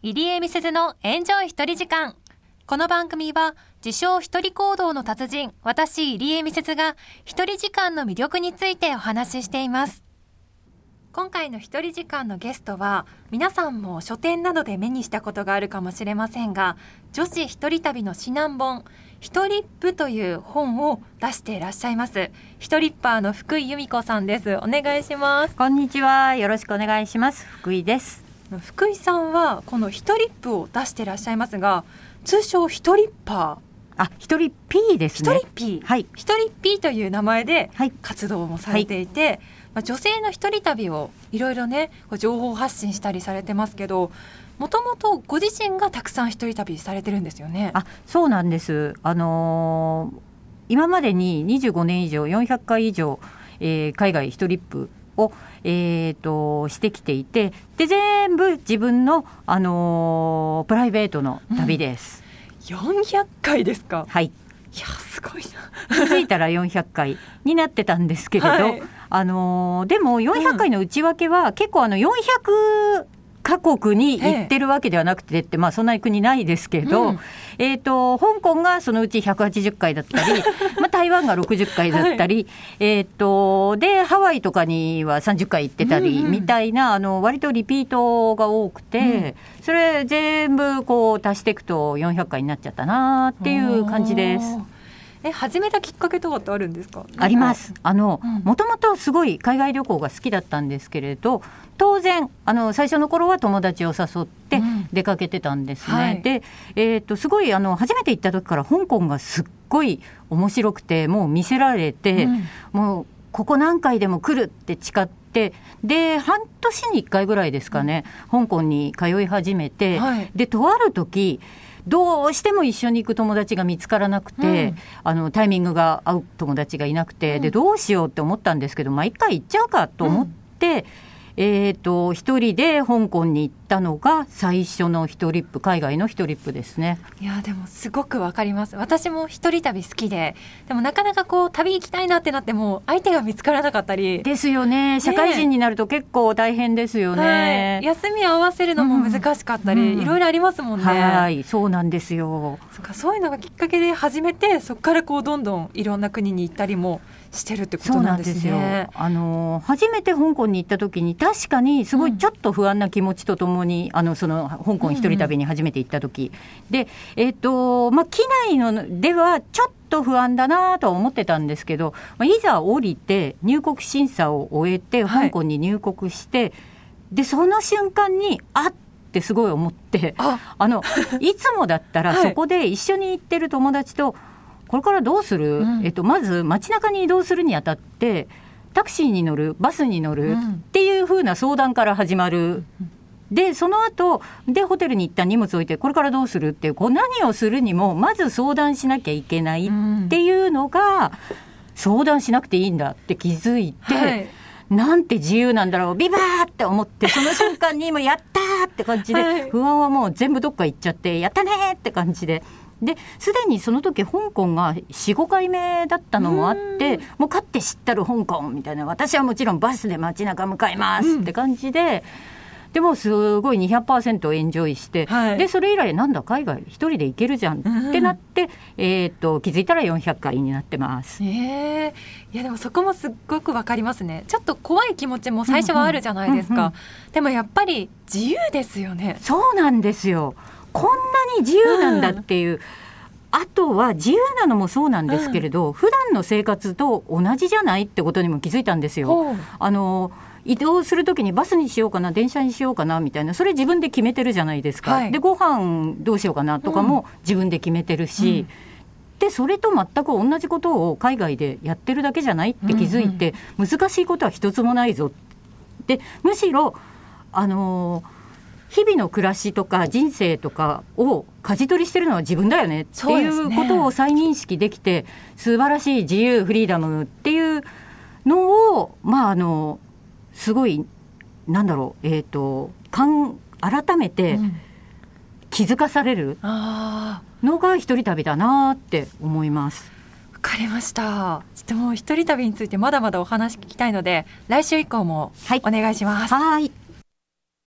入江美鈴のエンジョイ一人時間。この番組は、自称一人行動の達人、私入江美鈴が、一人時間の魅力についてお話ししています。今回の一人時間のゲストは、皆さんも書店などで目にしたことがあるかもしれませんが、女子一人旅の指南本、ヒトリップという本を出していらっしゃいます。ヒトリッパーの福井由美子さんです。お願いします。こんにちは。よろしくお願いします。福井です。福井さんはこのヒトリップを出していらっしゃいますが、通称ヒトリッパー。あ、ヒトリッピーですね。ヒトリッピー。はい。ヒトリッピーという名前で活動もされていて、はい、まあ、女性の一人旅をいろいろね、情報発信したりされてますけど、もともとご自身がたくさん一人旅されてるんですよね。あそうなんです。あのー、今までに25年以上、400回以上、えー、海外一人ップを、えーと、してきていてで全部自分の、あのー、プライベートの旅です。うん、400回ですか？はい。いやすごいな。気づいたら400回になってたんですけれど、はい、あのー、でも400回の内訳は結構あの400各国に行ってるわけではなくてって、まあ、そんな国ないですけど、うん、えーと、香港がそのうち180回だったり、まあ、台湾が60回だったり、はい、えーと、でハワイとかには30回行ってたりみたいな、うんうん、あの割とリピートが多くて、うん、それ全部こう足していくと400回になっちゃったなっていう感じです。え始めたきっかけとかってあるんですか？あります。あのもともとすごい海外旅行が好きだったんですけれど当然あの最初の頃は友達を誘って出かけてたんですね、うんはい、で、えーと、すごいあの初めて行った時から香港がすっごい面白くてもう見せられて、うん、もうここ何回でも来るって誓ってで半年に1回ぐらいですかね、うん、香港に通い始めて、はい、でとある時どうしても一緒に行く友達が見つからなくて、うん、あのタイミングが合う友達がいなくて、うん、でどうしようって思ったんですけど、まあ、一回行っちゃうかと思って。うん。えーと、一人で香港に行ったのが最初の一人っぷ海外の一人っぷですね。いやでもすごくわかります。私も一人旅好きででもなかなかこう旅行きたいなってなっても相手が見つからなかったり。ですよね。社会人になると結構大変ですよね、はい、休み合わせるのも難しかったり、うん、いろいろありますもんね。はいそうなんですよ。そかそういうのがきっかけで始めてそこからこうどんどんいろんな国に行ったりもしてるってことなんですね。あの初めて香港に行った時に確かにすごいちょっと不安な気持ちとともに、うん、あのその香港一人旅に初めて行った時、うんうん、でえっ、ー、とまあ機内のではちょっと不安だなとは思ってたんですけど、まあ、いざ降りて入国審査を終えて香港に入国して、はい、でその瞬間にあってすごい思ってあ。のいつもだったらそこで一緒に行ってる友達と、これからどうする、うん、えっと、まず街中に移動するにあたってタクシーに乗るバスに乗る、っていうふうな相談から始まる。でその後でホテルに行った荷物置いてこれからどうするっていうこう何をするにもまず相談しなきゃいけないっていうのが、相談しなくていいんだって気づいて、はい、なんて自由なんだろうビバーって思ってその瞬間にもやったーって感じで、不安はもう全部どっか行っちゃってやったねーって感じで。ですでにその時香港が45回目だったのもあってもう勝って知ったる香港みたいな私はもちろんバスで街中向かいますって感じで。でもすごい200%エンジョイして、はい、でそれ以来なんだ海外一人で行けるじゃんってなって、えー、っと気づいたら400回になってます。えー、いやでもそこもすっごくわかりますね。ちょっと怖い気持ちも最初はあるじゃないですか、うんうんうん。うん、でもやっぱり自由ですよね。そうなんですよ。こんなに自由なんだっていう。うんあとは自由なのもそうなんですけれど、うん、普段の生活と同じじゃないってことにも気づいたんですよ。あの移動するときにバスにしようかな電車にしようかなみたいなそれ自分で決めてるじゃないですか。はい、でご飯どうしようかなとかも自分で決めてるし。うん、でそれと全く同じことを海外でやってるだけじゃないって気づいて、うんうん、難しいことは一つもないぞでむしろあのー日々の暮らしとか人生とかを舵取りしてるのは自分だよねっていうことを再認識できて、ね、素晴らしい自由フリーダムっていうのをまああのすごいなんだろうえっ、ー、とかん改めて気づかされるのが一人旅だなって思います。わかりました。ちょっともう一人旅についてまだまだお話聞きたいので来週以降もお願いします。はい。はい